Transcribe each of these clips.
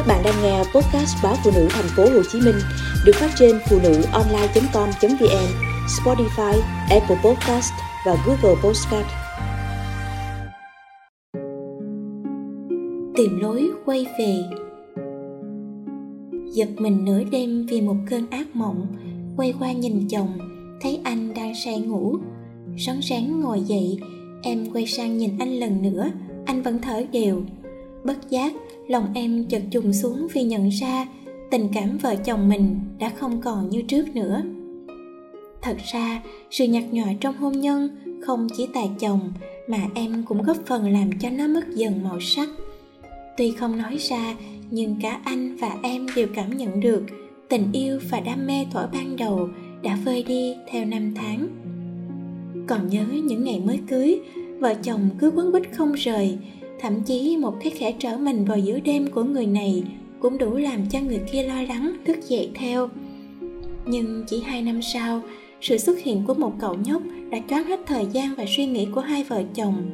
Các bạn đang nghe podcast báo phụ nữ thành phố Hồ Chí Minh được phát trên phụ nữ online.com.vn, Spotify, Apple Podcast và Google Podcast. Tìm lối quay về. Giật mình nửa đêm vì một cơn ác mộng Quay qua nhìn chồng Thấy anh đang say ngủ. Sáng sáng ngồi dậy Em quay sang nhìn anh lần nữa Anh vẫn thở đều. Bất giác lòng em chợt trùng xuống vì nhận ra tình cảm vợ chồng mình đã không còn như trước nữa. Thật ra, sự nhạt nhòa trong hôn nhân không chỉ tại chồng mà em cũng góp phần làm cho nó mất dần màu sắc. Tuy không nói ra, nhưng cả anh và em đều cảm nhận được tình yêu và đam mê thuở ban đầu đã vơi đi theo năm tháng. Còn nhớ những ngày mới cưới, vợ chồng cứ quấn quýt không rời thậm chí một cái khẽ trở mình vào giữa đêm của người này cũng đủ làm cho người kia lo lắng, thức dậy theo. Nhưng chỉ hai năm sau, sự xuất hiện của một cậu nhóc đã choáng hết thời gian và suy nghĩ của hai vợ chồng.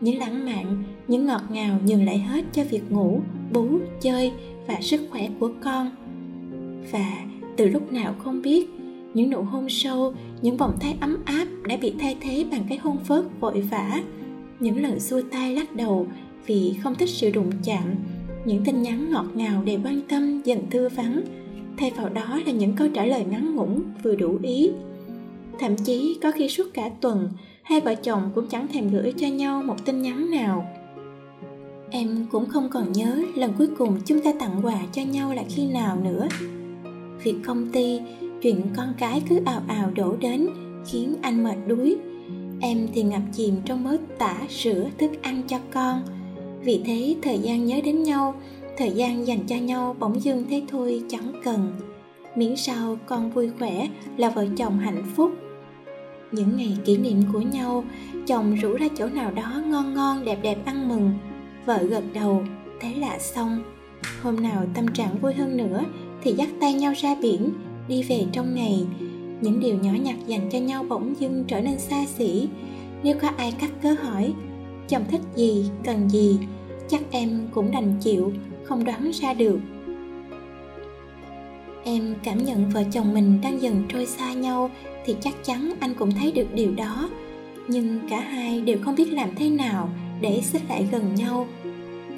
Những lãng mạn, những ngọt ngào nhường lại hết cho việc ngủ, bú, chơi và sức khỏe của con. Và từ lúc nào không biết, những nụ hôn sâu, những vòng tay ấm áp đã bị thay thế bằng cái hôn phớt vội vã. Những lần xua tay lắc đầu vì không thích sự đụng chạm. Những tin nhắn ngọt ngào để quan tâm dần thư vắng thay vào đó là những câu trả lời ngắn ngủn, vừa đủ ý. Thậm chí có khi suốt cả tuần, hai vợ chồng cũng chẳng thèm gửi cho nhau một tin nhắn nào. Em cũng không còn nhớ lần cuối cùng chúng ta tặng quà cho nhau là khi nào nữa. Việc công ty, chuyện con cái cứ ào ào đổ đến, khiến anh mệt đuối. Em thì ngập chìm trong mớ tả sữa thức ăn cho con vì thế, thời gian nhớ đến nhau, thời gian dành cho nhau bỗng dưng thế thôi chẳng cần. Miễn sao con vui khỏe là vợ chồng hạnh phúc. Những ngày kỷ niệm của nhau, chồng rủ ra chỗ nào đó ngon ngon, đẹp đẹp ăn mừng. Vợ gật đầu, thế là xong. Hôm nào tâm trạng vui hơn nữa thì dắt tay nhau ra biển, đi về trong ngày. Những điều nhỏ nhặt dành cho nhau bỗng dưng trở nên xa xỉ. Nếu có ai cắt cớ hỏi, chồng thích gì, cần gì? Chắc em cũng đành chịu, không đoán ra được. Em cảm nhận vợ chồng mình đang dần trôi xa nhau thì chắc chắn anh cũng thấy được điều đó. Nhưng cả hai đều không biết làm thế nào để xích lại gần nhau.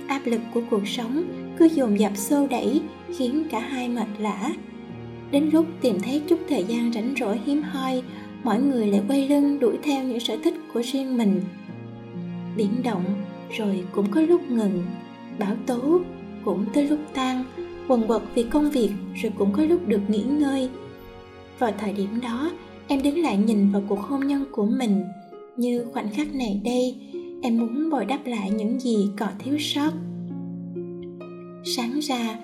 Áp lực của cuộc sống cứ dồn dập xô đẩy, khiến cả hai mệt lã. Đến lúc tìm thấy chút thời gian rảnh rỗi hiếm hoi mỗi người lại quay lưng đuổi theo những sở thích của riêng mình. Biển động rồi cũng có lúc ngừng, bão tố, cũng tới lúc tan, quần quật vì công việc, rồi cũng có lúc được nghỉ ngơi. Vào thời điểm đó, em đứng lại nhìn vào cuộc hôn nhân của mình. Như khoảnh khắc này đây, em muốn bồi đắp lại những gì còn thiếu sót. Sáng ra,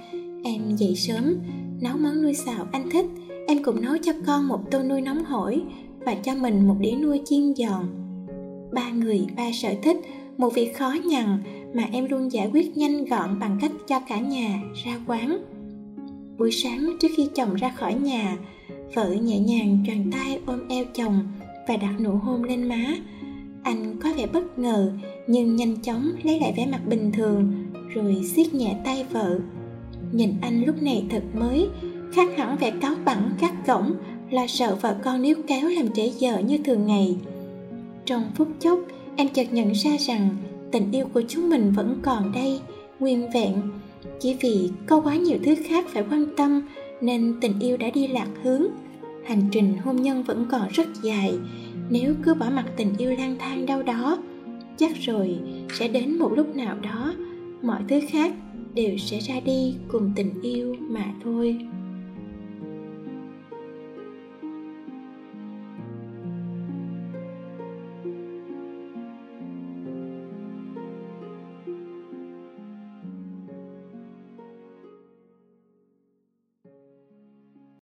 em dậy sớm, nấu món nuôi xào anh thích. Em cũng nấu cho con một tô nuôi nóng hổi và cho mình một đĩa nuôi chiên giòn. Ba người, ba sở thích một việc khó nhằn mà em luôn giải quyết nhanh gọn bằng cách cho cả nhà ra quán. Buổi sáng trước khi chồng ra khỏi nhà, vợ nhẹ nhàng tròn tay ôm eo chồng và đặt nụ hôn lên má. Anh có vẻ bất ngờ nhưng nhanh chóng lấy lại vẻ mặt bình thường rồi siết nhẹ tay vợ. Nhìn anh lúc này thật mới, khác hẳn vẻ cáu bẳn gắt gỏng, lo sợ vợ con níu kéo làm trễ giờ như thường ngày. Trong phút chốc em chợt nhận ra rằng tình yêu của chúng mình vẫn còn đây, nguyên vẹn. Chỉ vì có quá nhiều thứ khác phải quan tâm, nên tình yêu đã đi lạc hướng. Hành trình hôn nhân vẫn còn rất dài. Nếu cứ bỏ mặc tình yêu lang thang đâu đó, chắc rồi sẽ đến một lúc nào đó, mọi thứ khác đều sẽ ra đi cùng tình yêu mà thôi.